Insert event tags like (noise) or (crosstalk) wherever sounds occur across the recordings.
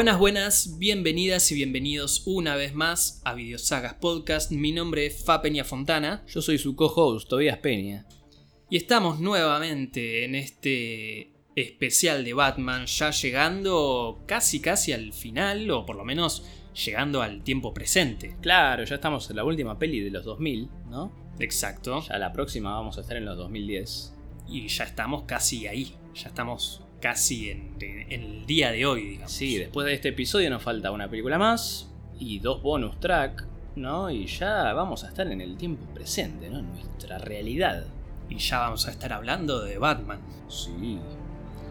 Buenas, buenas, bienvenidas y bienvenidos una vez más a Videosagas Podcast. Mi nombre es Fa Peña Fontana Yo soy su co-host, Tobias Peña. y estamos nuevamente en este especial de Batman, ya llegando casi casi al final, o por lo menos llegando al tiempo presente. Claro, ya estamos en la última peli de los 2000, ¿no? Exacto. Ya la próxima vamos a estar en los 2010. Y ya estamos casi ahí, ya estamos casi en, en- en el día de hoy, digamos. Sí, después de este episodio nos falta una película más y dos bonus track, ¿no? Y ya vamos a estar en el tiempo presente, ¿no? En nuestra realidad. Y ya vamos a estar hablando de Batman. Sí.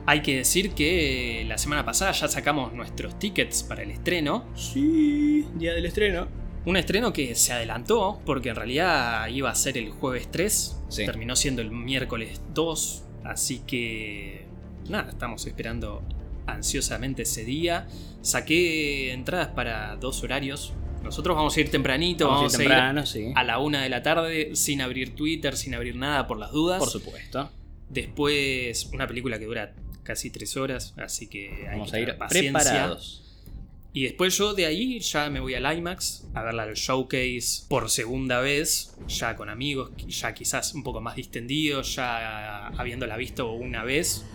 Hay que decir que la semana pasada ya sacamos nuestros tickets para el estreno. Sí, día del estreno. Un estreno que se adelantó porque en realidad iba a ser el jueves 3, Sí. terminó siendo el miércoles 2, así que nada, estamos esperando ansiosamente ese día. Saqué entradas para dos horarios. Nosotros vamos a ir tempranito, vamos, Vamos, a a ir sí. a la una de la tarde sin abrir Twitter, sin abrir nada por las dudas. Por supuesto. Después una película que dura casi tres horas, así que hay Vamos que a ir paciencia. preparados. Y después yo de ahí ya me voy al IMAX a verla al showcase por segunda vez, ya con amigos, ya quizás un poco más distendidos, ya habiéndola visto una vez,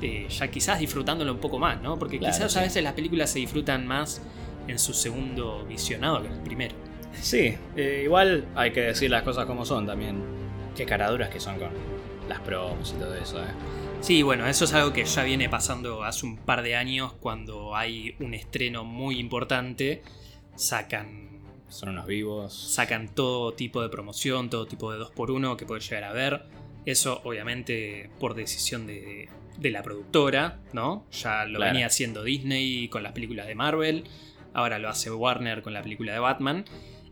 eh, ya quizás disfrutándolo un poco más, ¿no? Porque Claro, quizás sí. a veces las películas se disfrutan más en su segundo visionado que en el primero. Sí, eh, igual hay que decir las cosas como son también. Qué caraduras que son con las promos y todo eso, ¿eh? Sí, bueno, eso es algo que ya viene pasando hace un par de años cuando hay un estreno muy importante, sacan Son unos vivos. sacan todo tipo de promoción, todo tipo de 2x1 que puedes llegar a ver. Eso obviamente por decisión de, de la productora, ¿no? Ya lo Claro. venía haciendo Disney con las películas de Marvel, ahora lo hace Warner con la película de Batman.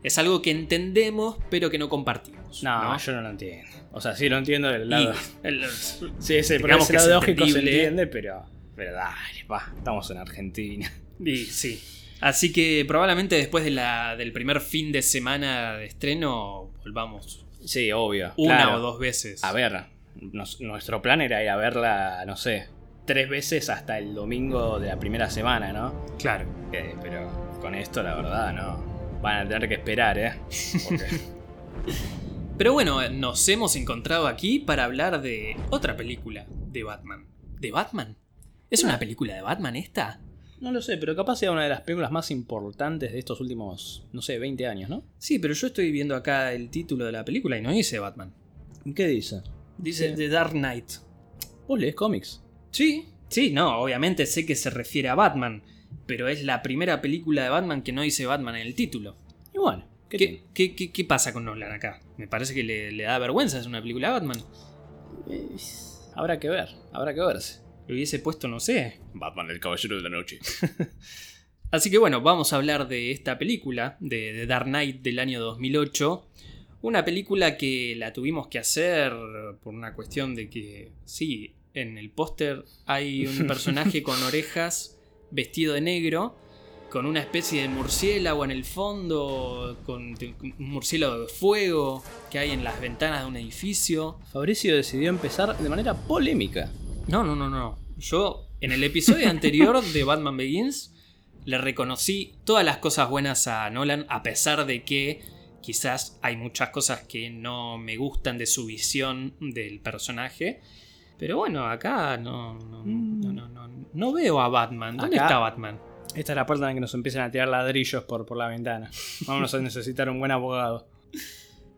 Es algo que entendemos pero que no compartimos. No, No, yo no lo entiendo. O sea, sí lo entiendo del Y lado. el- (laughs) Sí, ese lado es lógico se entiende, pero. Pero dale, va, estamos en Argentina. y sí. Así que probablemente después de la, del primer fin de semana de estreno volvamos Sí, obvio. una claro. o dos veces. A ver, nos- nuestro plan era ir a verla, no sé, tres veces hasta el domingo de la primera semana, ¿no? Claro. Eh, pero con esto, la verdad, no. Van a tener que esperar, ¿eh? Porque- (laughs) Pero bueno, nos hemos encontrado aquí para hablar de otra película de Batman. ¿De Batman? ¿Es una película de Batman esta? no lo sé, pero capaz sea una de las películas más importantes de estos últimos, no sé, 20 años, ¿no? Sí, pero yo estoy viendo acá el título de la película y no dice Batman. ¿Qué dice? Dice Sí. The Dark Knight. ¿Vos lees cómics? Sí. Sí, no, obviamente sé que se refiere a Batman, pero es la primera película de Batman que no dice Batman en el título. Y bueno, ¿qué, ¿Qué, qué, qué- qué pasa con Nolan acá? Me parece que le, le da vergüenza, es una película de Batman. Eh, habrá que ver, habrá que verse. Le hubiese puesto, no sé, Batman, el caballero de la noche. (laughs) Así que bueno, vamos a hablar de esta película, de The Dark Knight del año 2008. Una película que la tuvimos que hacer por una cuestión de que, sí, en el póster hay un (laughs) personaje con orejas vestido de negro, con una especie de murciélago en el fondo, con un murciélago de fuego que hay en las ventanas de un edificio. Fabricio decidió empezar de manera polémica. No, no, no, no. Yo, en el episodio anterior de Batman Begins, le reconocí todas las cosas buenas a Nolan, a pesar de que quizás hay muchas cosas que no me gustan de su visión del personaje. Pero bueno, acá no, no, no, no, no- no veo a Batman. ¿Dónde Acá- está Batman? Esta es la puerta en la que nos empiezan a tirar ladrillos por, por la ventana. Vamos a (laughs) necesitar un buen abogado.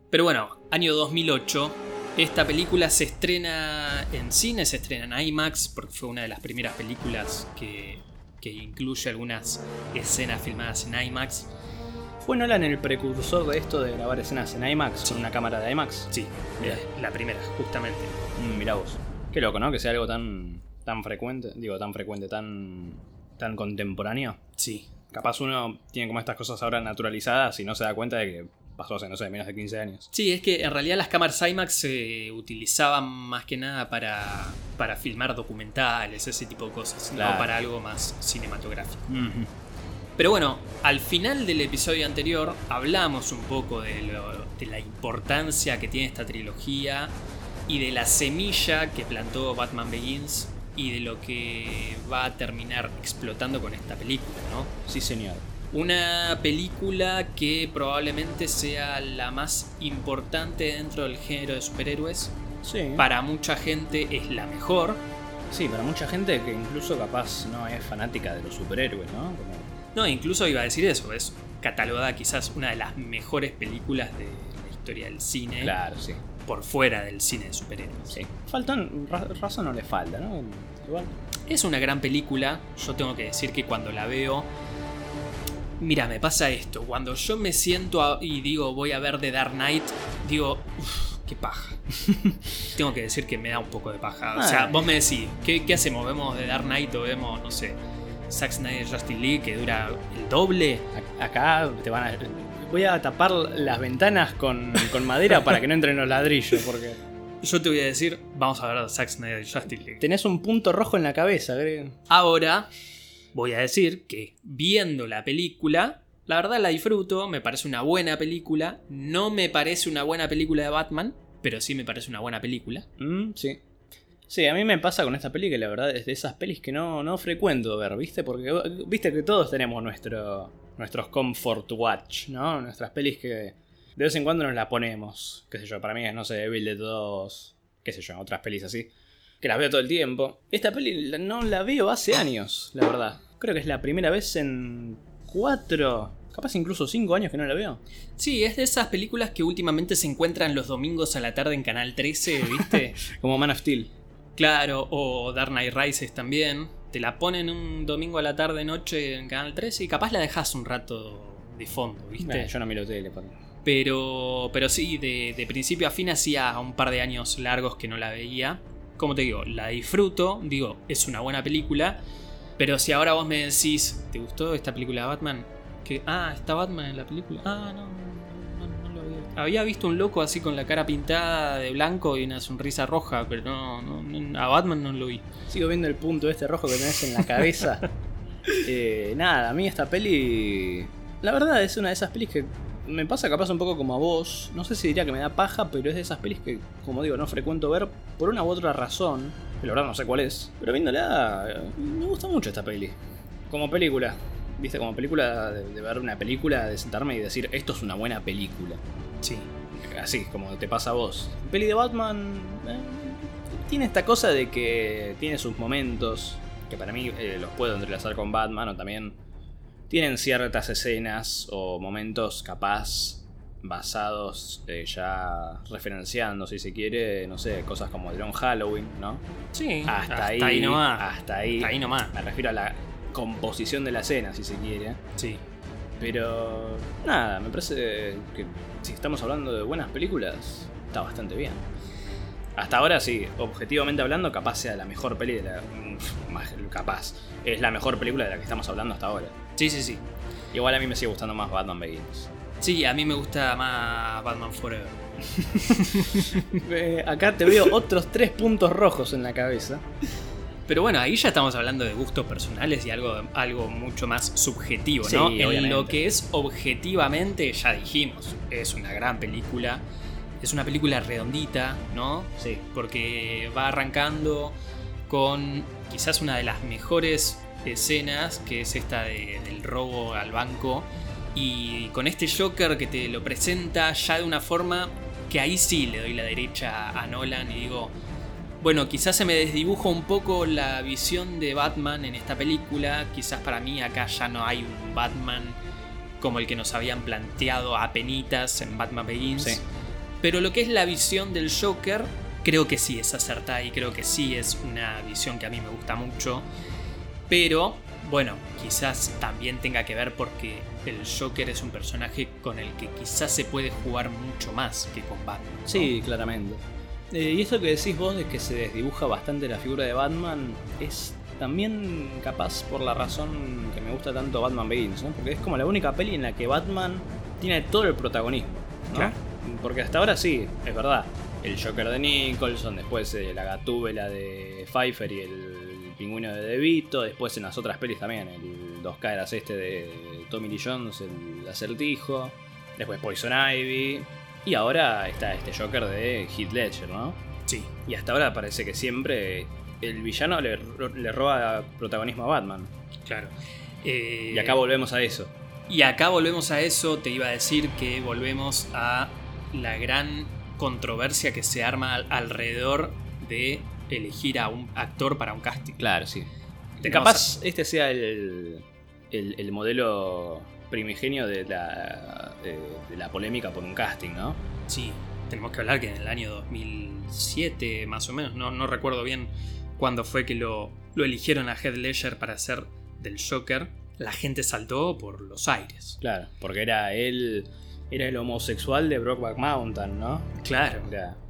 Pero bueno, año 2008. Esta película se estrena en cine, se estrena en IMAX, porque fue una de las primeras películas que, que incluye algunas escenas filmadas en IMAX. ¿Fue Nolan el precursor de esto de grabar escenas en IMAX con una cámara de IMAX? Sí, eh, la primera, justamente. Mm, mirá vos. Qué loco, ¿no? Que sea algo tan, tan frecuente. Digo, tan frecuente, tan, tan contemporáneo. Sí. Capaz uno tiene como estas cosas ahora naturalizadas y no se da cuenta de que pasó hace, no sé, menos de 15 años. Sí, es que en realidad las cámaras IMAX se utilizaban más que nada para, para filmar documentales, ese tipo de cosas, Claro. no para algo más cinematográfico. Ujú. Pero bueno, al final del episodio anterior hablamos un poco de, lo- de la importancia que tiene esta trilogía y de la semilla que plantó Batman Begins y de lo que va a terminar explotando con esta película, ¿no? Sí, señor. Una película que probablemente sea la más importante dentro del género de superhéroes. Sí. Para mucha gente es la mejor. Sí, para mucha gente que incluso capaz no es fanática de los superhéroes, ¿no? Como- No, incluso iba a decir eso, es catalogada quizás una de las mejores películas de la historia del cine. Claro, sí. Por fuera del cine de superhéroes. Sí. Faltan, ra- razón no le falta, ¿no? Igual. Es una gran película. Yo tengo que decir que cuando la veo. Mira, me pasa esto. Cuando yo me siento a- y digo voy a ver The Dark Knight, digo, uff, qué paja. (laughs) tengo que decir que me da un poco de paja. O sea, Ay. vos me decís, ¿qué, qué hacemos? ¿Vemos The Dark Knight o vemos, no sé, Zack Snyder Justice League que dura el doble? Acá te van a. Voy a tapar las ventanas con, con madera para que no entren los ladrillos, porque. Yo te voy a decir, vamos a ver Zack Snyder Justice League. Tenés un punto rojo en la cabeza, Greg. Ahora voy a decir que viendo la película, la verdad la disfruto, me parece una buena película, no me parece una buena película de Batman, pero sí me parece una buena película. Mm, sí. Sí, a mí me pasa con esta peli que la verdad es de esas pelis que no, no frecuento ver, ¿viste? Porque viste que todos tenemos nuestro, nuestros comfort watch, ¿no? Nuestras pelis que de vez en cuando nos la ponemos. Qué sé yo, para mí es, no sé, Evil Dead 2, qué sé yo, otras pelis así. Que las veo todo el tiempo. Esta peli no la veo hace años, la verdad. Creo que es la primera vez en cuatro, capaz incluso cinco años que no la veo. Sí, es de esas películas que últimamente se encuentran los domingos a la tarde en Canal 13, ¿viste? (laughs) Como Man of Steel. Claro, o Dark Knight Rises también. Te la ponen un domingo a la tarde noche en Canal 13 y capaz la dejas un rato de fondo, ¿viste? Eh, yo no miro tele, pero- Pero, pero sí, de, de principio a fin hacía un par de años largos que no la veía. Como te digo, la disfruto, digo, es una buena película. Pero si ahora vos me decís, ¿te gustó esta película de Batman? Que, ah, ¿está Batman en la película? Ah, no. Había visto un loco así con la cara pintada de blanco y una sonrisa roja, pero no, no, no, a Batman no lo vi. Sigo viendo el punto este rojo que tenés en la cabeza. (laughs) Eh, nada, a mí esta peli. La verdad es una de esas pelis que me pasa capaz un poco como a vos. No sé si diría que me da paja, pero es de esas pelis que, como digo, no frecuento ver por una u otra razón. La verdad no sé cuál es. Pero viéndola, me gusta mucho esta peli. Como película. Viste, como película de, de ver una película, de sentarme y decir, esto es una buena película. Sí. Así, como te pasa a vos. Peli de Batman eh, tiene esta cosa de que tiene sus momentos, que para mí eh, los puedo entrelazar con Batman, o también tienen ciertas escenas o momentos capaz basados eh, ya referenciando, si se quiere, no sé, cosas como Drone Halloween, ¿no? Sí, Hasta, ahí, nomás. Hasta ahí. Hasta ahí nomás. Me refiero a la composición de la escena, si se quiere. Sí. Pero nada, me parece que si estamos hablando de buenas películas, está bastante bien. Hasta ahora sí, objetivamente hablando, capaz sea la mejor peli de la... mm, más- Capaz, es la mejor película de la que estamos hablando hasta ahora. Sí, sí, sí. Igual a mí me sigue gustando más Batman Begins. Sí, a mí me gusta más Batman Forever. (laughs) Eh, acá te veo otros tres puntos rojos en la cabeza. Pero bueno, ahí ya estamos hablando de gustos personales y algo, algo mucho más subjetivo, Sí, ¿no? en obviamente. lo que es objetivamente, ya dijimos, es una gran película. Es una película redondita, ¿no? Sí. Porque va arrancando con quizás una de las mejores escenas, que es esta de- del robo al banco. Y con este Joker que te lo presenta ya de una forma que ahí sí le doy la derecha a Nolan y digo, bueno, quizás se me desdibuja un poco la visión de Batman en esta película. Quizás para mí acá ya no hay un Batman como el que nos habían planteado a penitas en Batman Begins. Sí. Pero lo que es la visión del Joker, creo que sí es acertada y creo que sí es una visión que a mí me gusta mucho. Pero, bueno, quizás también tenga que ver porque el Joker es un personaje con el que quizás se puede jugar mucho más que con Batman. ¿no? Sí, claramente. Eh, y esto que decís vos de que se desdibuja bastante la figura de Batman es también capaz por la razón que me gusta tanto Batman Begins, ¿no? Porque es como la única peli en la que Batman tiene todo el protagonismo, ¿no? Claro. Porque hasta ahora sí, es verdad. El Joker de Nicholson, después eh, la gatúbela de Pfeiffer y el pingüino de DeVito, después en las otras pelis también, el Dos caras este de Tommy Lee Jones, el acertijo, después Poison Ivy, y ahora está este Joker de Heath Ledger, ¿no? Sí. Y hasta ahora parece que siempre el villano le, le roba protagonismo a Batman. Claro. y acá volvemos a eso. Y acá volvemos a eso, te iba a decir que volvemos a la gran controversia que se arma alrededor de elegir a un actor para un casting. Claro, sí. Capaz este sea el, el, modelo primigenio de la, de, la polémica por un casting, ¿no? Sí, tenemos que hablar que en el año 2007, más o menos, no, no recuerdo bien cuándo fue que lo, lo eligieron a Heath Ledger para ser del Joker la gente saltó por los aires. Claro, porque era él. Era el homosexual de Brockback Mountain, ¿no? Claro.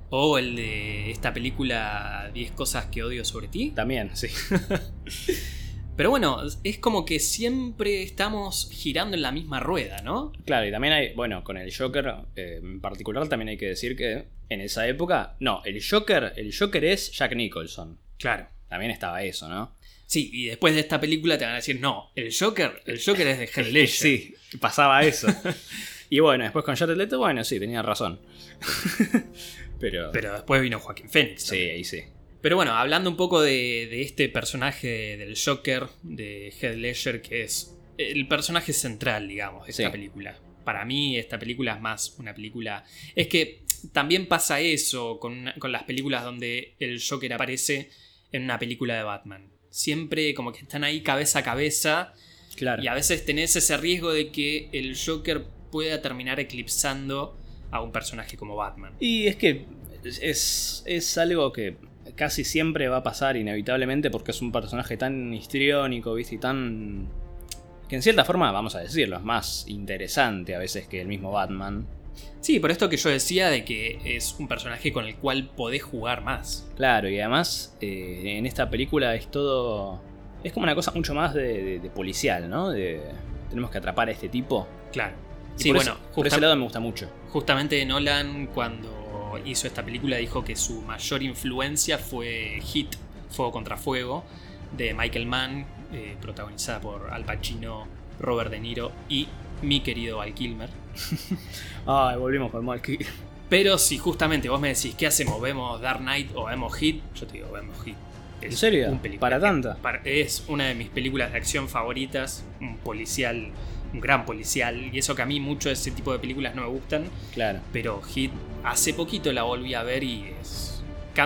O el de esta película 10 cosas que odio sobre ti. También, sí. (laughs) Pero bueno, es como que siempre estamos girando en la misma rueda, ¿no? Claro, y también hay, bueno, con el Joker eh, en particular también hay que decir que en esa época, no, el Joker, el Joker es Jack Nicholson. Claro. También estaba eso, ¿no? Sí, y después de esta película te van a decir, no, el Joker, el Joker es de Heath (laughs) Ledger. Sí, pasaba eso. (laughs) y bueno, después con Jared Leto, bueno, sí, tenía razón. (laughs) Pero... Pero después vino Joaquín Phoenix. Sí, ahí sí. Pero bueno, hablando un poco de, este personaje del Joker, de Heath Ledger, que es el personaje central, digamos, de esta película. Para mí, esta película es más una película. Es que también pasa eso con, con las películas donde el Joker aparece en una película de Batman siempre como que están ahí cabeza a cabeza. Claro. Y a veces tenés ese riesgo de que el Joker pueda terminar eclipsando a un personaje como Batman. Y es que es, es algo que casi siempre va a pasar inevitablemente porque es un personaje tan histriónico, ¿viste? Y tan... que en cierta forma, vamos a decirlo, es más interesante a veces que el mismo Batman. Sí, por esto que yo decía de que es un personaje con el cual podés jugar más. Claro, y además eh, en esta película es todo... Es como una cosa mucho más de, policial, ¿no? De, tenemos que atrapar a este tipo. Claro. sí, bueno, por ese lado me gusta mucho. Justamente Nolan cuando hizo esta película dijo que su mayor influencia fue Hit, Fuego contra Fuego, de Michael Mann, eh, protagonizada por Al Pacino, Robert De Niro y mi querido Val Kilmer. (laughs) Ay, volvimos con Val Pero si justamente vos me decís, ¿qué hacemos? ¿Vemos Dark Knight o vemos Hit? Yo te digo, vemos Hit. ¿En serio? ¿Para tanta? es una de mis películas de acción favoritas. Un policial, un gran policial. Y eso que a mí mucho de ese tipo de películas no me gustan. Claro. Pero Hit, hace poquito la volví a ver y es.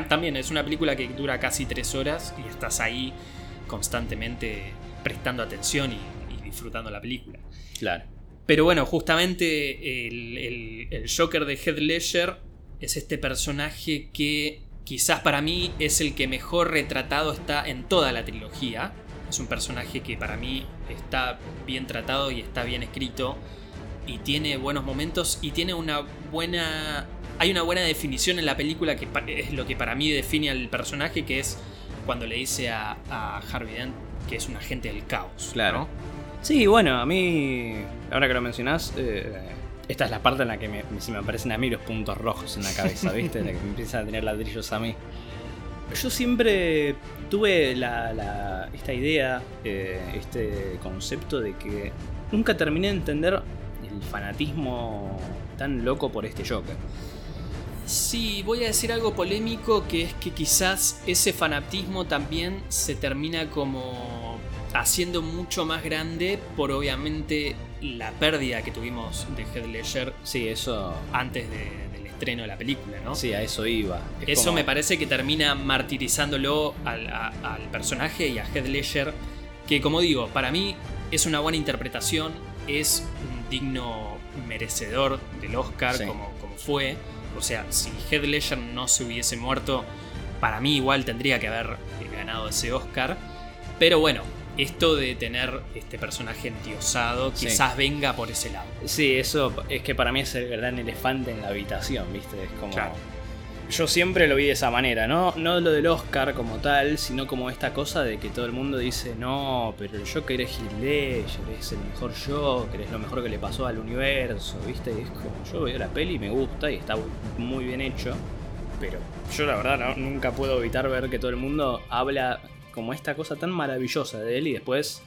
También es una película que dura casi tres horas y estás ahí constantemente prestando atención y disfrutando la película. Claro. Pero bueno, justamente el, Joker de Heath Ledger es este personaje que quizás para mí es el que mejor retratado está en toda la trilogía. Es un personaje que para mí está bien tratado y está bien escrito y tiene buenos momentos y tiene una buena... Hay una buena definición en la película que es lo que para mí define al personaje, que es cuando le dice a, Harvey Dent que es un agente del caos. Claro. Sí, bueno, a mí, ahora que lo mencionás, eh, esta es la parte en la que me, se me aparecen a mí los puntos rojos en la cabeza, ¿viste? En (laughs) la que me empiezan a tener ladrillos a mí. Yo siempre tuve esta idea, eh, este concepto de que nunca terminé de entender el fanatismo tan loco por este Joker. Sí, voy a decir algo polémico, que es que quizás ese fanatismo también se termina como haciendo mucho más grande por obviamente la pérdida que tuvimos de Heath Ledger. Sí, eso. Antes del estreno de la película, ¿no? Sí, a eso iba. eso me parece que termina martirizándolo al, personaje y a Heath Ledger. Que como digo, para mí es una buena interpretación, es un digno merecedor del Oscar como, como fue. O sea, si Heath Ledger no se hubiese muerto, para mí igual tendría que haber ganado ese Oscar. Pero bueno, esto de tener este personaje endiosado quizás venga por ese lado. Sí, eso es que para mí es el gran elefante en la habitación, ¿viste? Es como. Yo siempre lo vi de esa manera, ¿no? No lo del Oscar como tal, sino como esta cosa de que todo el mundo dice, no, pero el Joker es Heath Ledger, es el mejor Joker, es lo mejor que le pasó al universo, ¿viste? Y es como, yo veo la peli y me gusta y está muy bien hecho, pero yo la verdad nunca puedo evitar ver que todo el mundo habla como esta cosa tan maravillosa de él y después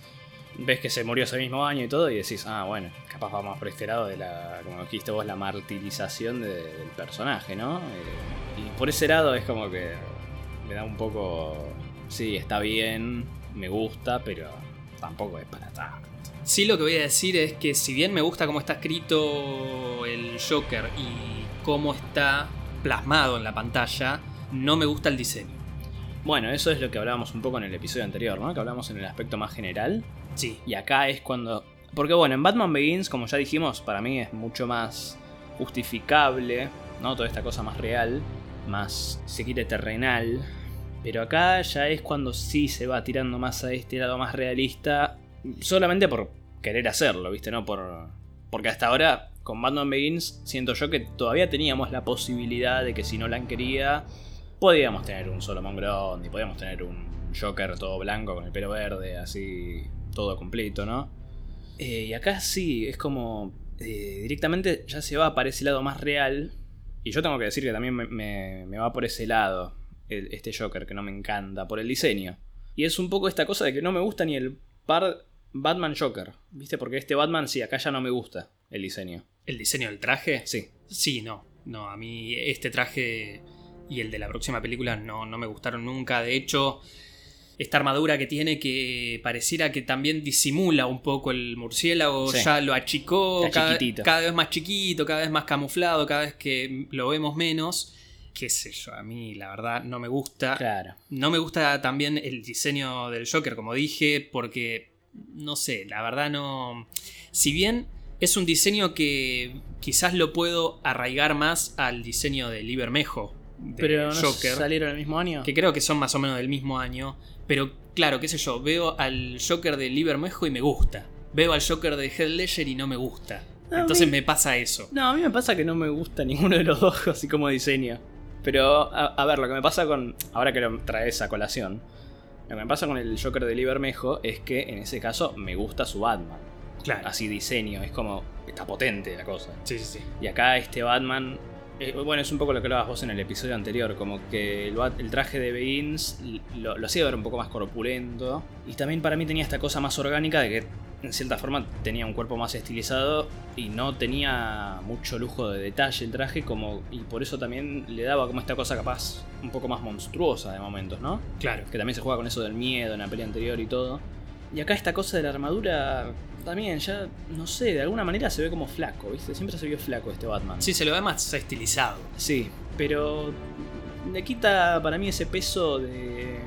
ves que se murió ese mismo año y todo y decís, ah, bueno, capaz vamos por este lado de la, como dijiste vos, la martirización del personaje, ¿no? Eh, y por ese lado es como que me da un poco sí, está bien, me gusta, pero tampoco es para tanto. Sí, lo que voy a decir es que si bien me gusta cómo está escrito el Joker y cómo está plasmado en la pantalla, no me gusta el diseño. Bueno, eso es lo que hablábamos un poco en el episodio anterior, ¿no? Que hablamos en el aspecto más general. Sí, Y acá es cuando... Porque bueno, en Batman Begins, como ya dijimos, para mí es mucho más justificable, ¿no? Toda esta cosa más real, más, se quiere, terrenal. Pero acá ya es cuando sí se va tirando más a este lado más realista, solamente por querer hacerlo, ¿viste? No por... Porque hasta ahora, con Batman Begins, siento yo que todavía teníamos la posibilidad de que si Nolan quería, podíamos tener un Solomon Grundy, podíamos tener un Joker todo blanco con el pelo verde, así, todo completo, ¿no? Eh, y acá sí, es como eh, directamente ya se va para ese lado más real. Y yo tengo que decir que también me, me- me va por ese lado el- este Joker, que no me encanta, por el diseño. Y es un poco esta cosa de que no me gusta ni el par Batman Joker, ¿viste? Porque este Batman sí, acá ya no me gusta el diseño. el diseño del traje. Sí, Sí, no. No, a mí este traje y el de la próxima película no, no me gustaron nunca. De hecho, esta armadura que tiene que pareciera que también disimula un poco el murciélago, Sí. ya lo achicó, cada, cada vez más chiquito, cada vez más camuflado, cada vez que lo vemos menos. Qué sé yo, a mí la verdad no me gusta. claro. No me gusta también el diseño del Joker, como dije, porque no sé, la verdad no. Si bien es un diseño que quizás lo puedo arraigar más al diseño de Lee Bermejo, de Pero no Joker, salieron el mismo año. que creo que son más o menos del mismo año. Pero claro, qué sé yo, veo al Joker de Lee Bermejo y me gusta. Veo al Joker de Heath Ledger y no me gusta. Entonces mí- me pasa eso. No, a mí me pasa que no me gusta (laughs) ninguno de los dos, así como diseño. Pero, a, a ver, lo que me pasa con. Ahora que lo traes a colación. Lo que me pasa con el Joker de Lee Bermejo es que en ese caso me gusta su Batman. Claro. Así diseño, es como. Está potente la cosa. Sí, sí, sí. Y acá este Batman. Eh, bueno, es un poco lo que hablabas vos en el episodio anterior, como que el, traje de Begins lo, lo hacía ver un poco más corpulento. Y también para mí tenía esta cosa más orgánica de que en cierta forma tenía un cuerpo más estilizado y no tenía mucho lujo de detalle el traje, como, y por eso también le daba como esta cosa capaz un poco más monstruosa de momentos, ¿no? Claro. Que también se juega con eso del miedo en la peli anterior y todo. Y acá esta cosa de la armadura también ya, no sé, de alguna manera se ve como flaco, ¿viste? Siempre se vio flaco este Batman. Sí, se lo ve más estilizado. Sí, pero le quita para mí ese peso de,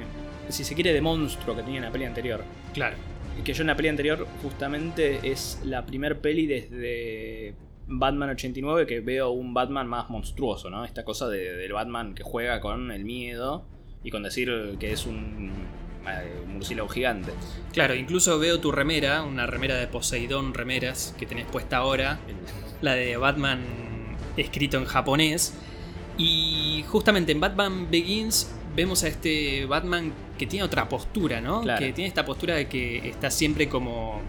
si se quiere, de monstruo que tenía en la peli anterior. Claro. Que yo en la peli anterior justamente es la primer peli desde Batman 89 que veo un Batman más monstruoso, ¿no? Esta cosa de- del Batman que juega con el miedo y con decir que es un, un murciélago gigante. Claro, incluso veo tu remera, una remera de Poseidón Remeras que tenés puesta ahora, la de Batman escrito en japonés. Y justamente en Batman Begins vemos a este Batman que tiene otra postura, ¿no? Claro. Que tiene esta postura de que está siempre como,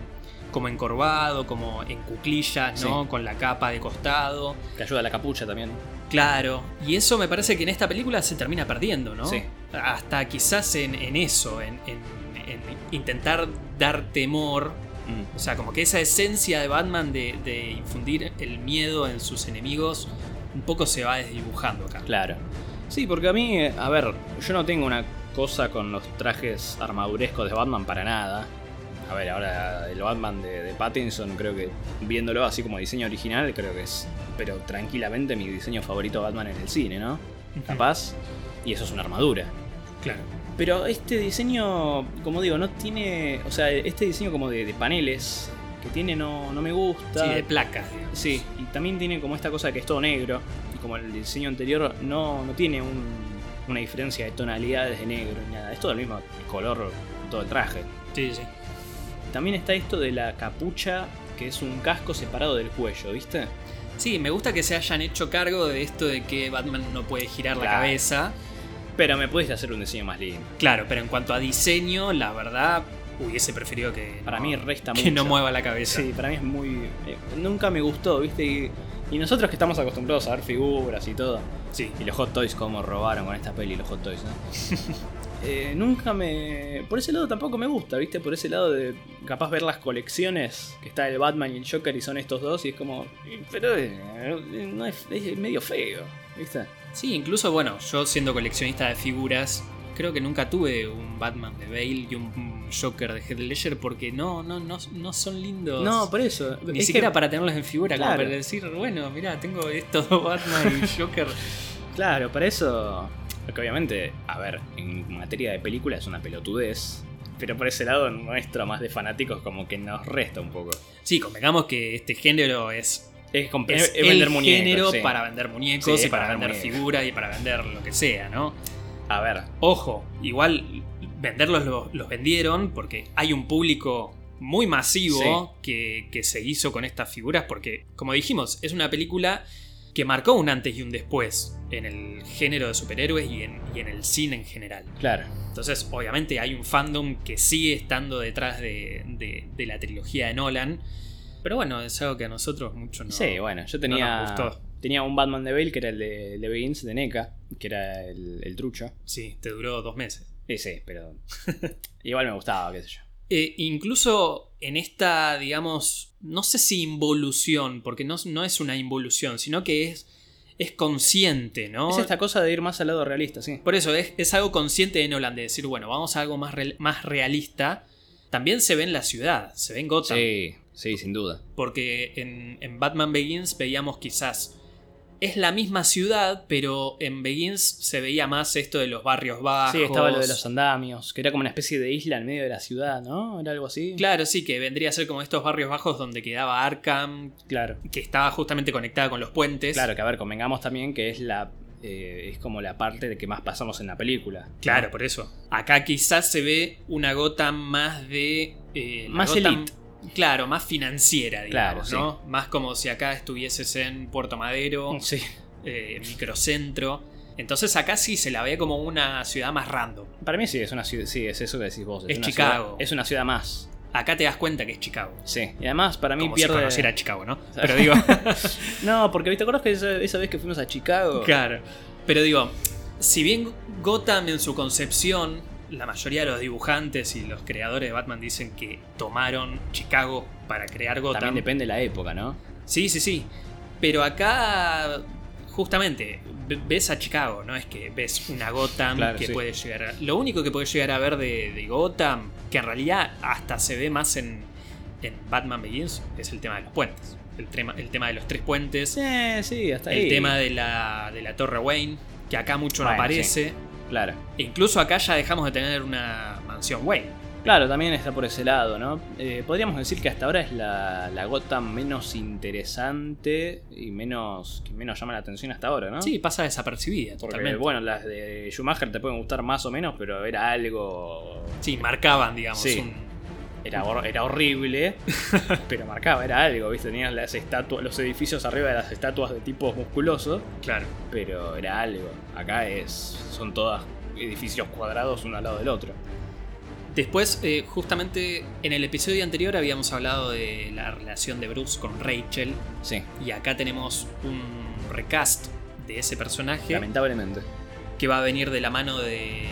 como encorvado, como en cuclillas, ¿no? Sí. Con la capa de costado. que ayuda a la capucha también. Claro, y eso me parece que en esta película se termina perdiendo, ¿no? Sí. Hasta quizás en, en eso, en, en- en intentar dar temor. Mm. O sea, como que esa esencia de Batman de, de infundir el miedo en sus enemigos un poco se va desdibujando acá. Claro. Sí, porque a mí, eh, a ver, yo no tengo una cosa con los trajes armadurescos de Batman para nada. A ver, ahora el Batman de, de Pattinson, creo que viéndolo así como diseño original, creo que es, pero tranquilamente mi diseño favorito de Batman en el cine, ¿no? Capaz. Y eso es una armadura. Claro. Pero este diseño, como digo, no tiene. O sea, este diseño como de, de paneles que tiene no, no me gusta. Sí, de placas. Sí, y también tiene como esta cosa que es todo negro. Y como el diseño anterior no, no tiene un- una diferencia de tonalidades de negro ni nada. Es todo el mismo color, todo el traje. Sí, sí. También está esto de la capucha, que es un casco separado del cuello, ¿viste? Sí, me gusta que se hayan hecho cargo de esto de que Batman no puede girar la cabeza. Pero me pudiste hacer un diseño más lindo. Claro, pero en cuanto a diseño, la verdad, hubiese preferido que, Para no, mí resta que mucho. no mueva la cabeza. Sí, para mí es muy. eh, nunca me gustó, ¿viste? Y, y nosotros que estamos acostumbrados a ver figuras y todo. Sí. Y los Hot Toys, como robaron con esta peli los Hot Toys, ¿no? (laughs) Eh, nunca me. Por ese lado tampoco me gusta, ¿viste? Por ese lado de capaz ver las colecciones que está el Batman y el Joker y son estos dos y es como. Pero eh, no es, es medio feo, ¿viste? Sí, incluso, bueno, yo siendo coleccionista de figuras, creo que nunca tuve un Batman de Bale y un Joker de Heath Ledger porque no, no, no, no son lindos. No, por eso. Ni Es siquiera que- para tenerlos en figura, como Claro. para decir, bueno, mira, tengo estos dos Batman y Joker. Claro, para eso. Porque obviamente, a ver, en materia de película es una pelotudez. Pero por ese lado nuestro, más de fanáticos, como que nos resta un poco. Sí, convengamos que este género es, Es, es es vender el muñecos. género sí. para vender muñecos Sí, y para, para vender muñecos. figuras y para vender lo que sea, ¿no? A ver, Ojo, igual venderlos los, los vendieron porque hay un público muy masivo que, que se hizo con estas figuras porque, como dijimos, es una película que marcó un antes y un después en el género de superhéroes y en, y en el cine en general. claro. Entonces, obviamente hay un fandom que sigue estando detrás de, de- de la trilogía de Nolan. Pero bueno, es algo que a nosotros mucho no. sí, bueno, yo no tenía. nos gustó. Tenía un Batman de Bale que era el de, de Begins, de NECA, que era el, el trucho. Sí, te duró dos meses. Sí, sí, pero. (laughs) igual me gustaba, qué sé yo. Eh, incluso en esta, digamos, no sé si involución, porque no, no es una involución, sino que es, es consciente, ¿no? Es esta cosa de ir más al lado realista, sí. Por eso es, es algo consciente de Nolan, de decir, bueno, vamos a algo más, real- más realista. También se ve en la ciudad, se ve en Gotham. Sí, sí, sin duda. Porque en, en Batman Begins veíamos quizás. Es la misma ciudad, pero en Begins se veía más esto de los barrios bajos. Sí, estaba lo de los andamios, que era como una especie de isla en medio de la ciudad, ¿no? Era algo así. Claro, sí, que vendría a ser como estos barrios bajos donde quedaba Arkham, Claro. que estaba justamente conectada con los puentes. Claro, que a ver, convengamos también que es la. eh, es como la parte de que más pasamos en la película. Claro, por eso. Acá quizás se ve una Gotham más de. eh, Más elite. Claro, más financiera, digamos, Claro, ¿no? Más como si acá estuvieses en Puerto Madero, Sí. eh, microcentro. Entonces acá sí se la ve como una ciudad más random. Para mí sí, es una ciudad. Sí, es eso que decís vos. Es Chicago. ciudad- es una ciudad más. Acá te das cuenta que es Chicago. Sí. Y además, para mí Como pierde. si conociera Chicago, ¿no? (laughs) Pero digo. (laughs) No, porque ¿te acuerdas que esa, esa vez que fuimos a Chicago? Claro. Pero digo, si bien Gotham en su concepción, la mayoría de los dibujantes y los creadores de Batman dicen que tomaron Chicago para crear Gotham. También depende de la época, ¿no? Sí, sí, sí. Pero acá, justamente, ve- ves a Chicago, no es que ves una Gotham Claro, que sí. puede llegar a... Lo único que puedes llegar a ver de, de Gotham, que en realidad hasta se ve más en, en Batman Begins, es el tema de los puentes. El tema, el tema de los tres puentes. Sí, sí, hasta ahí. El tema de la, de la Torre Wayne, que acá mucho no aparece. Claro. Incluso acá ya dejamos de tener una mansión Wayne. Claro, también está por ese lado, ¿no? Eh, podríamos decir que hasta ahora es la, la Gotham menos interesante y menos que menos llama la atención hasta ahora, ¿no? Sí, pasa desapercibida Porque, totalmente. bueno, las de Schumacher te pueden gustar más o menos, pero era algo. Sí, marcaban, digamos, Sí. un, Era, era horrible, (laughs) pero marcaba, era algo, ¿viste? Tenías las estatuas, los edificios arriba de las estatuas de tipos musculosos, Claro. pero era algo. Acá es. son todas edificios cuadrados uno al lado del otro. Después, eh, justamente en el episodio anterior habíamos hablado de la relación de Bruce con Rachel. Sí, Y acá tenemos un recast de ese personaje lamentablemente. que va a venir de la mano de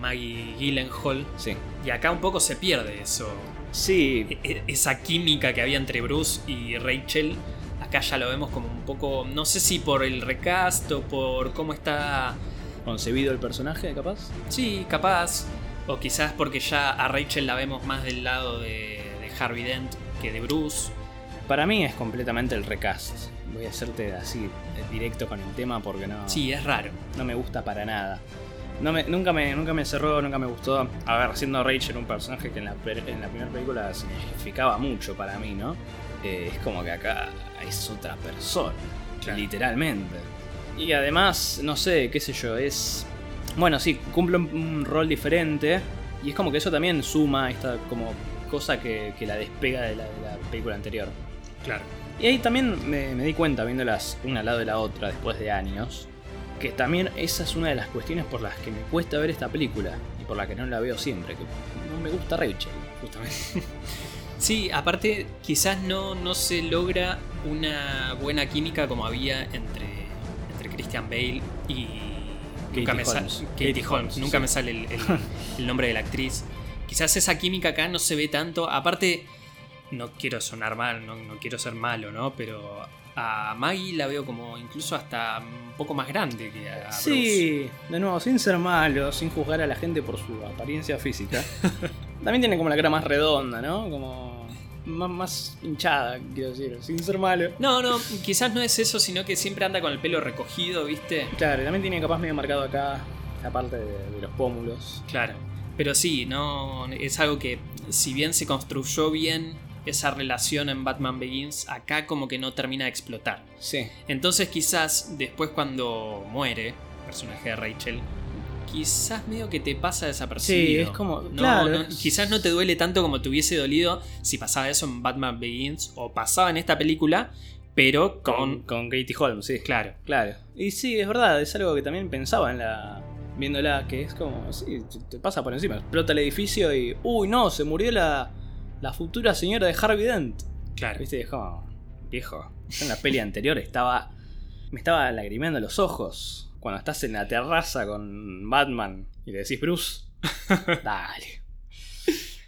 Maggie Gyllenhaal. Sí. Y acá un poco se pierde eso. Sí, E- Esa química que había entre Bruce y Rachel. Acá ya lo vemos como un poco. No sé si por el recast o por cómo está. concebido el personaje, capaz. Sí, capaz. O quizás porque ya a Rachel la vemos más del lado de, de Harvey Dent que de Bruce. Para mí es completamente el recast. Voy a hacerte así, eh, directo con el tema porque no, Sí, es raro. no me gusta para nada. No me, nunca, me, nunca me cerró, nunca me gustó. A ver, siendo Rachel un personaje que en la, en la primera película significaba mucho para mí, ¿no? Eh, es como que acá es otra persona, Claro. literalmente. Y además, no sé, qué sé yo, es... Bueno, sí, cumple un, un rol diferente. Y es como que eso también suma esta como cosa que, que la despega de la, de la película anterior. Claro. Y ahí también me, me di cuenta, viéndolas una al lado de la otra después de años, que también esa es una de las cuestiones por las que me cuesta ver esta película y por la que no la veo siempre, que no me gusta Rachel, justamente. (laughs) Sí, aparte, quizás no, no se logra una buena química como había entre, entre Christian Bale y. Katie nunca me Holmes. Katie Katie Holmes. Holmes, Nunca sí. me sale el, el- (laughs) el nombre de la actriz. Quizás esa química acá no se ve tanto. Aparte, no quiero sonar mal, no, no quiero ser malo, ¿no? Pero A Maggie la veo como incluso hasta un poco más grande que a Bruce. Sí, de nuevo, sin ser malo, sin juzgar a la gente por su apariencia física. (laughs) También tiene como la cara más redonda, ¿no? Como más, más hinchada, quiero decir, sin ser malo. No, no, quizás no es eso, sino que siempre anda con el pelo recogido, ¿viste? Claro, y también tiene capaz medio marcado acá, la parte de, de los pómulos. Claro. Pero sí, no. Es algo que, si bien se construyó bien esa relación en Batman Begins, acá como que no termina de explotar. Sí. Entonces, quizás después, cuando muere el personaje de Rachel, quizás medio que te pasa desapercibido. Sí, es como- No, claro, no, quizás no te duele tanto como te hubiese dolido si pasaba eso en Batman Begins o pasaba en esta película, pero Con, con. con Katie Holmes, sí. Claro. Claro. Y sí, es verdad, es algo que también pensaba en la. viéndola, que es como, sí, te pasa por encima. Explota el edificio y. ¡Uy, no! Se murió la, la futura señora de Harvey Dent. Claro. ¿Viste? Como, viejo. yo en la peli anterior estaba. Me estaba lagrimeando los ojos. Cuando estás en la terraza con Batman y le decís, Bruce, (laughs) dale.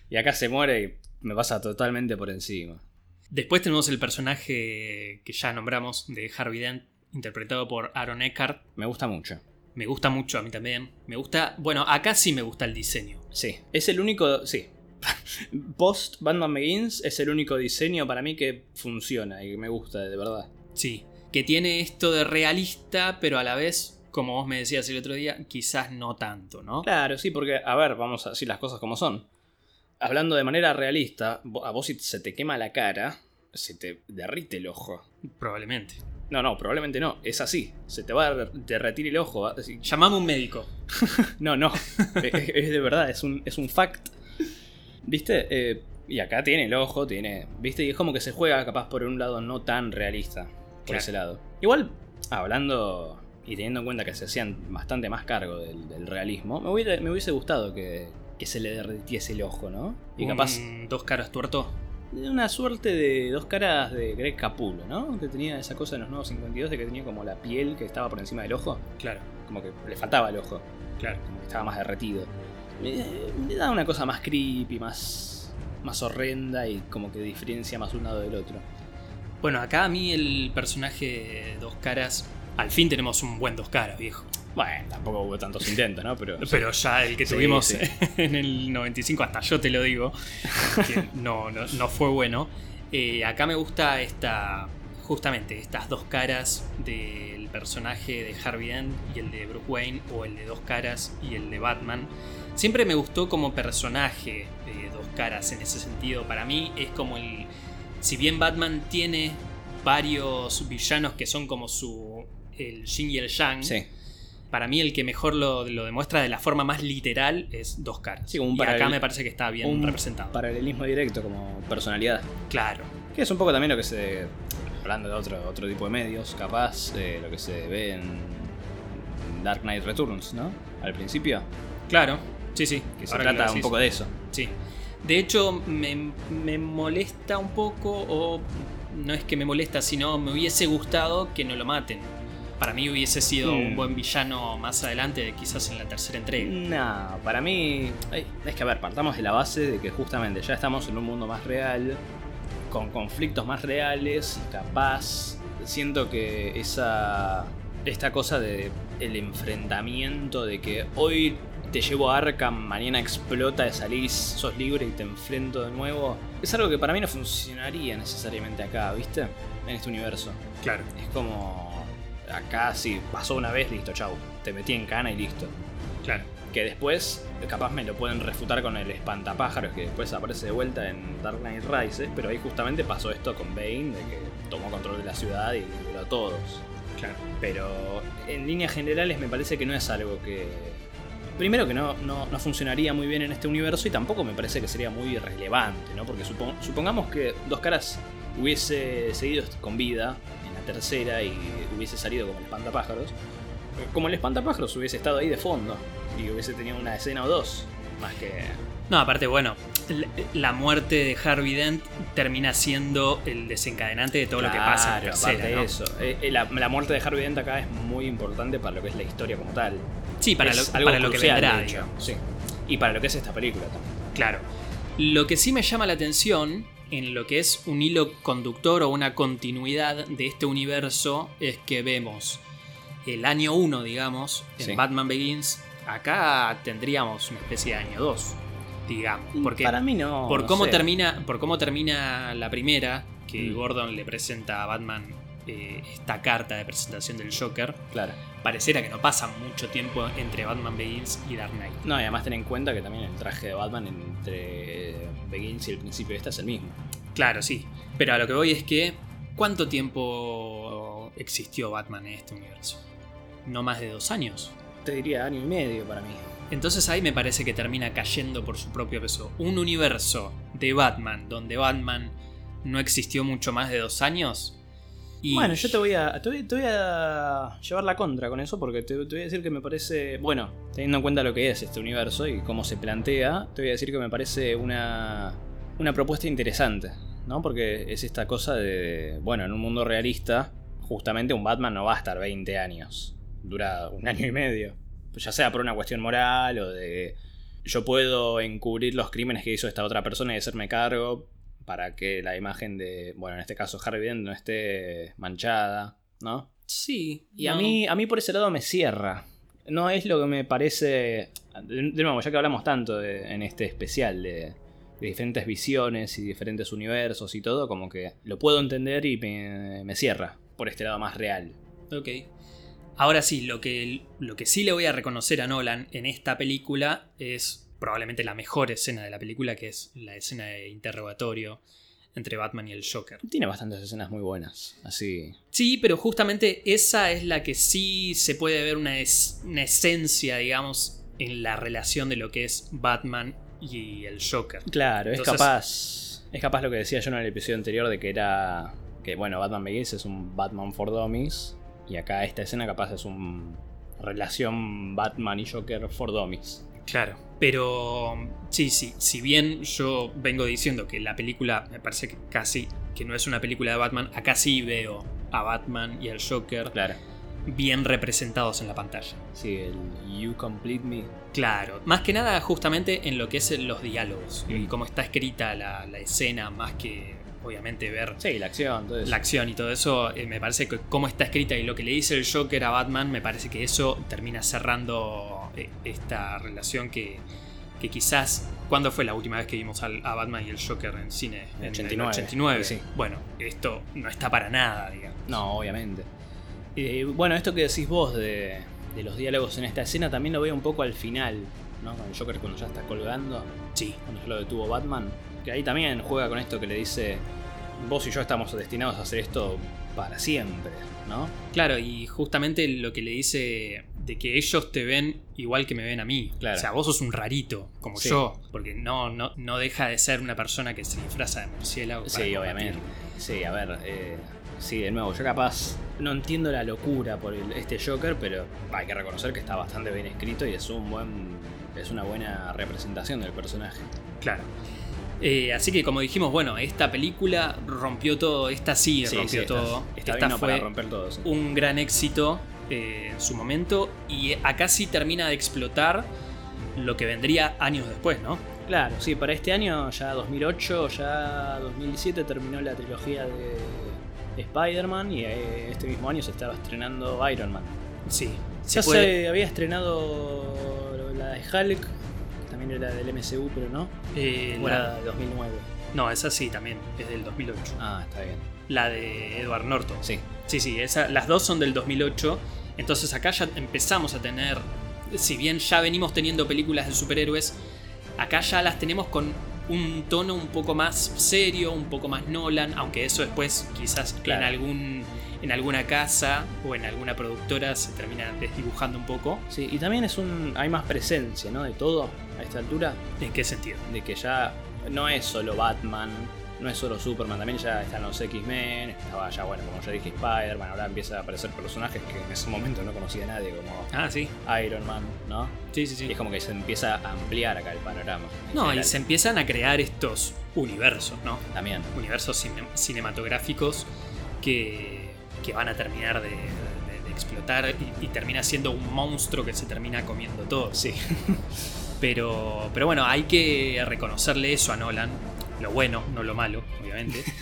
Y acá se muere y me pasa totalmente por encima. Después tenemos el personaje que ya nombramos de Harvey Dent, interpretado por Aaron Eckhart. Me gusta mucho. Me gusta mucho a mí también. Me gusta. Bueno, acá sí me gusta el diseño. Sí, es el único. Sí. (laughs) Post Batman Begins es el único diseño para mí que funciona y que me gusta, de verdad. Sí. Que tiene esto de realista, pero a la vez, como vos me decías el otro día, quizás no tanto, ¿no? Claro, sí, porque, a ver, vamos a decir las cosas como son. Hablando de manera realista, a vos si se te quema la cara, se te derrite el ojo. Probablemente. No, no, probablemente no, es así. Se te va a der- derretir el ojo. Llamame un médico. (laughs) No, no, (laughs) es, es de verdad, es un, es un fact. ¿Viste? Eh, y acá tiene el ojo, tiene. ¿Viste? Y es como que se juega capaz por un lado no tan realista. Por Claro. ese lado. Igual, hablando y teniendo en cuenta que se hacían bastante más cargo del, del realismo, me hubiera- me hubiese gustado que, que se le derritiese el ojo, ¿no? Y capaz. Dos caras tuerto. Una suerte de dos caras de Greg Capullo, ¿no? Que tenía esa cosa en los nuevos 52 de que tenía como la piel que estaba por encima del ojo. Claro, Como que le faltaba el ojo claro. como que estaba más derretido. Me, me da una cosa más creepy, más, más horrenda y como que diferencia más un lado del otro. Bueno, acá a mí el personaje dos caras. Al fin tenemos un buen dos caras, viejo. Bueno, tampoco hubo tantos intentos, ¿no? Pero, (laughs) Pero ya el que Sí, tuvimos sí. (laughs) en el 95, hasta yo te lo digo, que no, no, no fue bueno. Eh, acá me gusta esta, justamente, estas dos caras del personaje de Harvey Dent y el de Bruce Wayne, o el de dos caras y el de Batman. Siempre me gustó como personaje de dos caras en ese sentido. Para mí es como el... Si bien Batman tiene varios villanos que son como su... El yin y el yang. sí. Para mí el que mejor lo, lo demuestra de la forma más literal es Dos Caras. Sí, como un y acá me parece que está bien un representado. Paralelismo directo como personalidad. Claro. Que es un poco también lo que se. Hablando de otro, otro tipo de medios, capaz, eh, lo que se ve en Dark Knight Returns, ¿no? Al principio. Claro. Sí, sí. Que se que trata un poco de eso. Sí. De hecho, me, me molesta un poco, o no es que me molesta, sino me hubiese gustado que no lo maten. Para mí hubiese sido Mm. un buen villano más adelante, quizás en la tercera entrega. No, para mí. Es que a ver, partamos de la base de que justamente ya estamos en un mundo más real, con conflictos más reales, y capaz. Siento que esa. Esta cosa de el enfrentamiento de que hoy te llevo a Arkham, mañana explota, salís, sos libre y te enfrento de nuevo. Es algo que para mí no funcionaría necesariamente acá, ¿viste? En este universo. Claro. Es como. Acá sí, pasó una vez, listo, chau. Te metí en cana y listo. Claro. Que después, capaz me lo pueden refutar con el espantapájaros que después aparece de vuelta en Dark Knight Rises. Pero ahí justamente pasó esto con Bane, de que tomó control de la ciudad y liberó a todos. Claro. Pero en líneas generales me parece que no es algo que. Primero que no, no, no funcionaría muy bien en este universo y tampoco me parece que sería muy relevante, ¿no? Porque supon- supongamos que Dos Caras hubiese seguido con vida en la tercera y hubiese salido como el espantapájaros. Como el espantapájaros hubiese estado ahí de fondo y hubiese tenido una escena o dos. Más que. No, aparte, bueno, la- muerte de Harvey Dent termina siendo el desencadenante de todo lo que pasa en la tercera, aparte ¿no? de eso. Eh, eh, la, la muerte de Harvey Dent acá es muy importante para lo que es la historia como tal. Sí, para lo, algo para lo que vendrá, de hecho. digamos. Sí. Y para lo que es esta película también. Claro. Lo que sí me llama la atención en lo que es un hilo conductor o una continuidad de este universo es que vemos el año 1, digamos, en Sí. Batman Begins. Acá tendríamos una especie de año 2, digamos. Porque Para mí no. por, no cómo sé. termina, por cómo termina la primera, que Mm. Gordon le presenta a Batman eh, esta carta de presentación del Joker, Claro. pareciera que no pasa mucho tiempo entre Batman Begins y Dark Knight. No, y además ten en cuenta que también el traje de Batman entre Begins y el principio de esta es el mismo. Claro, sí. Pero a lo que voy es que, ¿cuánto tiempo existió Batman en este universo? No más de dos años. Te diría año y medio para mí. Entonces ahí me parece que termina cayendo por su propio peso. Un universo de Batman donde Batman no existió mucho más de dos años. Y Bueno, yo te voy a. Te voy, te voy a llevar la contra con eso, porque te, te voy a decir que me parece. Bueno, teniendo en cuenta lo que es este universo y cómo se plantea, te voy a decir que me parece una. una propuesta interesante. ¿No? Porque es esta cosa de. Bueno, en un mundo realista, justamente un Batman no va a estar 20 años. Dura un año y medio. Ya sea por una cuestión moral o de. Yo puedo encubrir los crímenes que hizo esta otra persona y hacerme cargo para que la imagen de, bueno, en este caso Harvey Dent no esté manchada, ¿no? Sí. Y a mí a mí por ese lado me cierra. No es lo que me parece de de nuevo, ya que hablamos tanto de- en este especial de, de diferentes visiones y diferentes universos y todo, como que lo puedo entender y me, me cierra por este lado más real. Ok. Ahora sí, lo que, lo que sí le voy a reconocer a Nolan en esta película es probablemente la mejor escena de la película, que es la escena de interrogatorio entre Batman y el Joker. Tiene bastantes escenas muy buenas, así. Sí, pero justamente esa es la que sí se puede ver una, es- una esencia, digamos, en la relación de lo que es Batman y el Joker. Claro, es capaz. Es capaz lo que decía yo en el episodio anterior de que era. Que bueno, Batman Begins es un Batman for Dummies. Y acá esta escena capaz es un. Relación Batman y Joker for Dummies. Claro. Pero sí, sí, si bien yo vengo diciendo que la película me parece que casi que no es una película de Batman, acá sí veo a Batman y al Joker Claro. bien representados en la pantalla. Sí, el You Complete Me. Claro, más que nada justamente en lo que es los diálogos y Mm. cómo está escrita la, la escena, más que obviamente ver Sí, la acción, todo eso. la acción y todo eso, eh, me parece que cómo está escrita y lo que le dice el Joker a Batman, me parece que eso termina cerrando esta relación que, que quizás... ¿Cuándo fue la última vez que vimos al- a Batman y el Joker en cine? En el 89. 89. Sí. Bueno, esto no está para nada, digamos. No, obviamente. Eh, bueno, esto que decís vos de, de los diálogos en esta escena también lo veo un poco al final, ¿no? Con el Joker cuando ya está colgando. Sí, cuando ya lo detuvo Batman, que ahí también juega con esto que le dice, vos y yo estamos destinados a hacer esto para siempre, ¿no? Claro, y justamente lo que le dice de que ellos te ven igual que me ven a mí. Claro. O sea, vos sos un rarito, como Sí. yo. Porque no, no, no deja de ser una persona que se disfraza de murciélago. Sí, combatir. obviamente. Sí, a ver, eh, sí, de nuevo, yo capaz no entiendo la locura por el- este Joker, pero hay que reconocer que está bastante bien escrito y es un buen es una buena representación del personaje. Claro. Eh, así que como dijimos, bueno, esta película rompió todo, esta sí, Sí, rompió sí, todo. Está esta vino fue para romper todo. sí. un gran éxito eh, en su momento y acá sí termina de explotar lo que vendría años después, ¿no? Claro, sí, para este año, ya 2008, ya 2017 terminó la trilogía de Spider-Man y eh, este mismo año se estaba estrenando Iron Man. Sí. Ya Se puede- se había estrenado la de Hulk, que también era del MCU, pero no. eh, O la- era de 2009. No, esa sí también, es del 2008. Ah, está bien. La de Edward Norton. Sí, Sí, sí, esa, las dos son del 2008. Entonces acá ya empezamos a tener, si bien ya venimos teniendo películas de superhéroes, acá ya las tenemos con un tono un poco más serio, un poco más Nolan, aunque eso después quizás Claro. en, algún, en alguna casa o en alguna productora se termina desdibujando un poco. sí. Y también es un. hay más presencia, ¿no? De todo a esta altura. ¿En qué sentido? De que ya no es solo Batman, no es solo Superman, también ya están los X-Men, estaba ya, bueno, como ya dije, Spider-Man, ahora empiezan a aparecer personajes que en ese momento no conocía a nadie, como Ah, sí. Iron Man, ¿no? Sí, sí, sí. Y es como que se empieza a ampliar acá el panorama. No, y se empiezan a crear estos universos, ¿no? También. universos cine- cinematográficos que, que van a terminar de, de- de explotar y, y termina siendo un monstruo que se termina comiendo todo. Sí. Pero, pero bueno, hay que reconocerle eso a Nolan, lo bueno, no lo malo, obviamente. (laughs)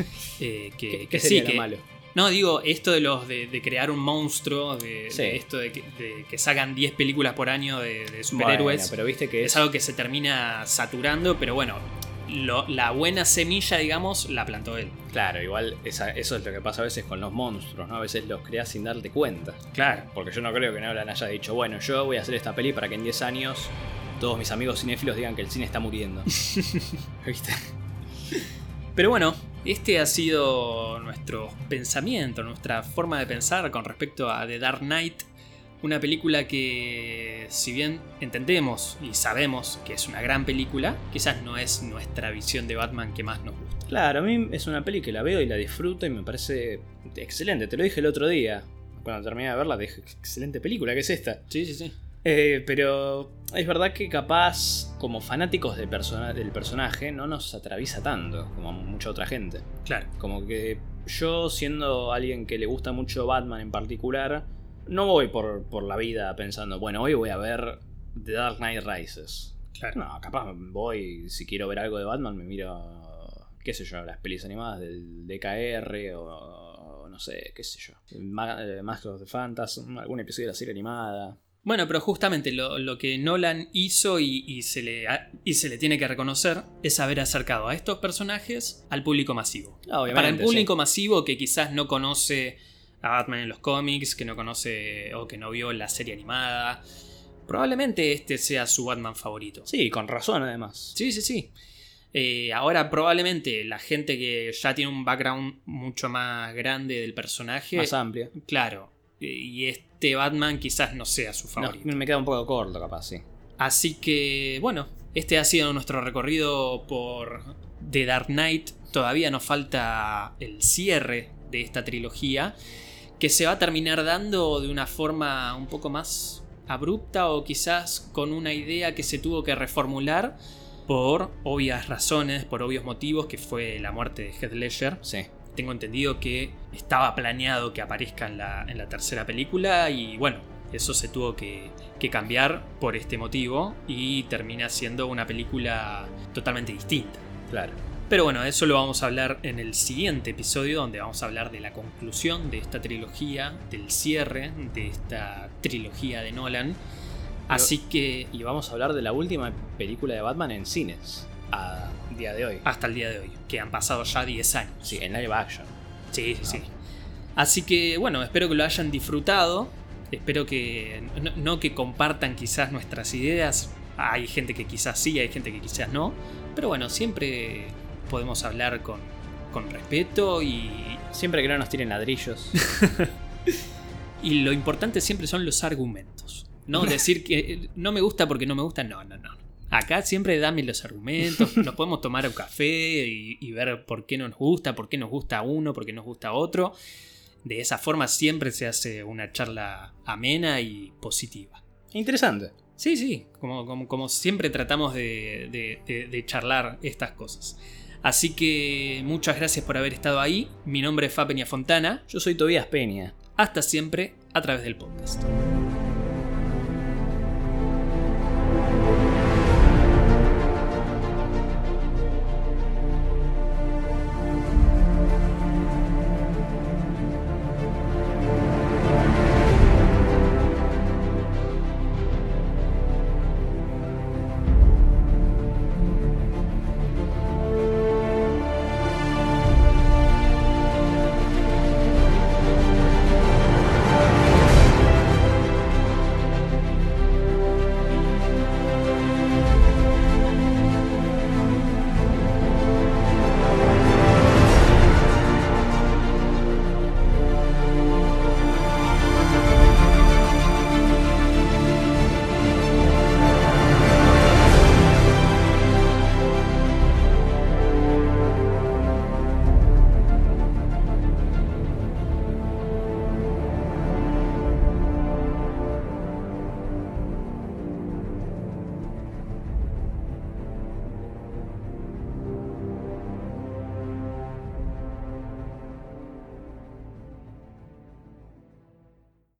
Eh, que, ¿Qué, que sería sí, lo que, malo? No, digo, esto de los de, de crear un monstruo, de, Sí. de esto de que, de que sacan 10 películas por año de, de superhéroes. Bueno, pero viste que es es, algo que se termina saturando, pero bueno, lo- la buena semilla, digamos, la plantó él. Claro, igual esa- eso es lo que pasa a veces con los monstruos, ¿no? A veces los creas sin darte cuenta. Claro. Porque yo no creo que Nolan haya dicho, bueno, yo voy a hacer esta peli para que en 10 años todos mis amigos cinéfilos digan que el cine está muriendo. (laughs) ¿Viste? Pero bueno, este ha sido nuestro pensamiento, nuestra forma de pensar con respecto a The Dark Knight. Una película que, si bien entendemos y sabemos que es una gran película, quizás no es nuestra visión de Batman que más nos gusta. Claro, a mí es una peli que la veo y la disfruto y me parece excelente. Te lo dije el otro día. Cuando terminé de verla, dije, excelente película, ¿qué es esta? Sí, sí, sí. Eh, pero es verdad que capaz, como fanáticos de persona- del personaje, no nos atraviesa tanto como mucha otra gente. Claro. Como que yo, siendo alguien que le gusta mucho Batman en particular, no voy por, por la vida pensando, bueno, hoy voy a ver The Dark Knight Rises. Claro. No, capaz voy, si quiero ver algo de Batman, me miro, qué sé yo, las pelis animadas del DKR o no sé, qué sé yo. Eh, Mask of the Phantasm, algún episodio de la serie animada. Bueno, pero justamente lo, lo que Nolan hizo y, y se le, ha- y se le tiene que reconocer es haber acercado a estos personajes al público masivo. Ah, obviamente, Para el público sí. masivo que quizás no conoce a Batman en los cómics, que no conoce o que no vio la serie animada, probablemente este sea su Batman favorito. Sí, con razón además. Sí, sí, sí. Eh, ahora probablemente la gente que ya tiene un background mucho más grande del personaje, Más amplia. claro, y este Batman quizás no sea su No, favorito. me queda un poco corto, capaz, sí. Así que, bueno, este ha sido nuestro recorrido por The Dark Knight. Todavía nos falta el cierre de esta trilogía, que se va a terminar dando de una forma un poco más abrupta o quizás con una idea que se tuvo que reformular por obvias razones, por obvios motivos, que fue la muerte de Heath Ledger. Sí. Tengo entendido que estaba planeado que aparezca en la, en la tercera película y bueno, eso se tuvo que, que cambiar por este motivo y termina siendo una película totalmente distinta. Claro. Pero bueno, eso lo vamos a hablar en el siguiente episodio donde vamos a hablar de la conclusión de esta trilogía, del cierre de esta trilogía de Nolan. Así que Y vamos a hablar de la última película de Batman en cines. A día de hoy. hasta el día de hoy, que han pasado ya 10 años. Sí, en live action. Sí, sí, sí. Así que bueno, espero que lo hayan disfrutado. Espero que no, no que compartan quizás nuestras ideas. Hay gente que quizás sí, hay gente que quizás no. Pero bueno, siempre podemos hablar con, con respeto y, Siempre que no nos tiren ladrillos. (laughs) y lo importante siempre son los argumentos. No (laughs) decir que no me gusta porque no me gusta, no, no, no. Acá siempre dame los argumentos, (laughs) nos podemos tomar un café y, ver por qué nos gusta, por qué nos gusta uno, por qué nos gusta otro. De esa forma siempre se hace una charla amena y positiva. Interesante. Sí, sí, como, siempre tratamos de, charlar estas cosas. Así que muchas gracias por haber estado ahí. Mi nombre es Fa Peña Fontana. Yo soy Tobías Peña. Hasta siempre a través del podcast.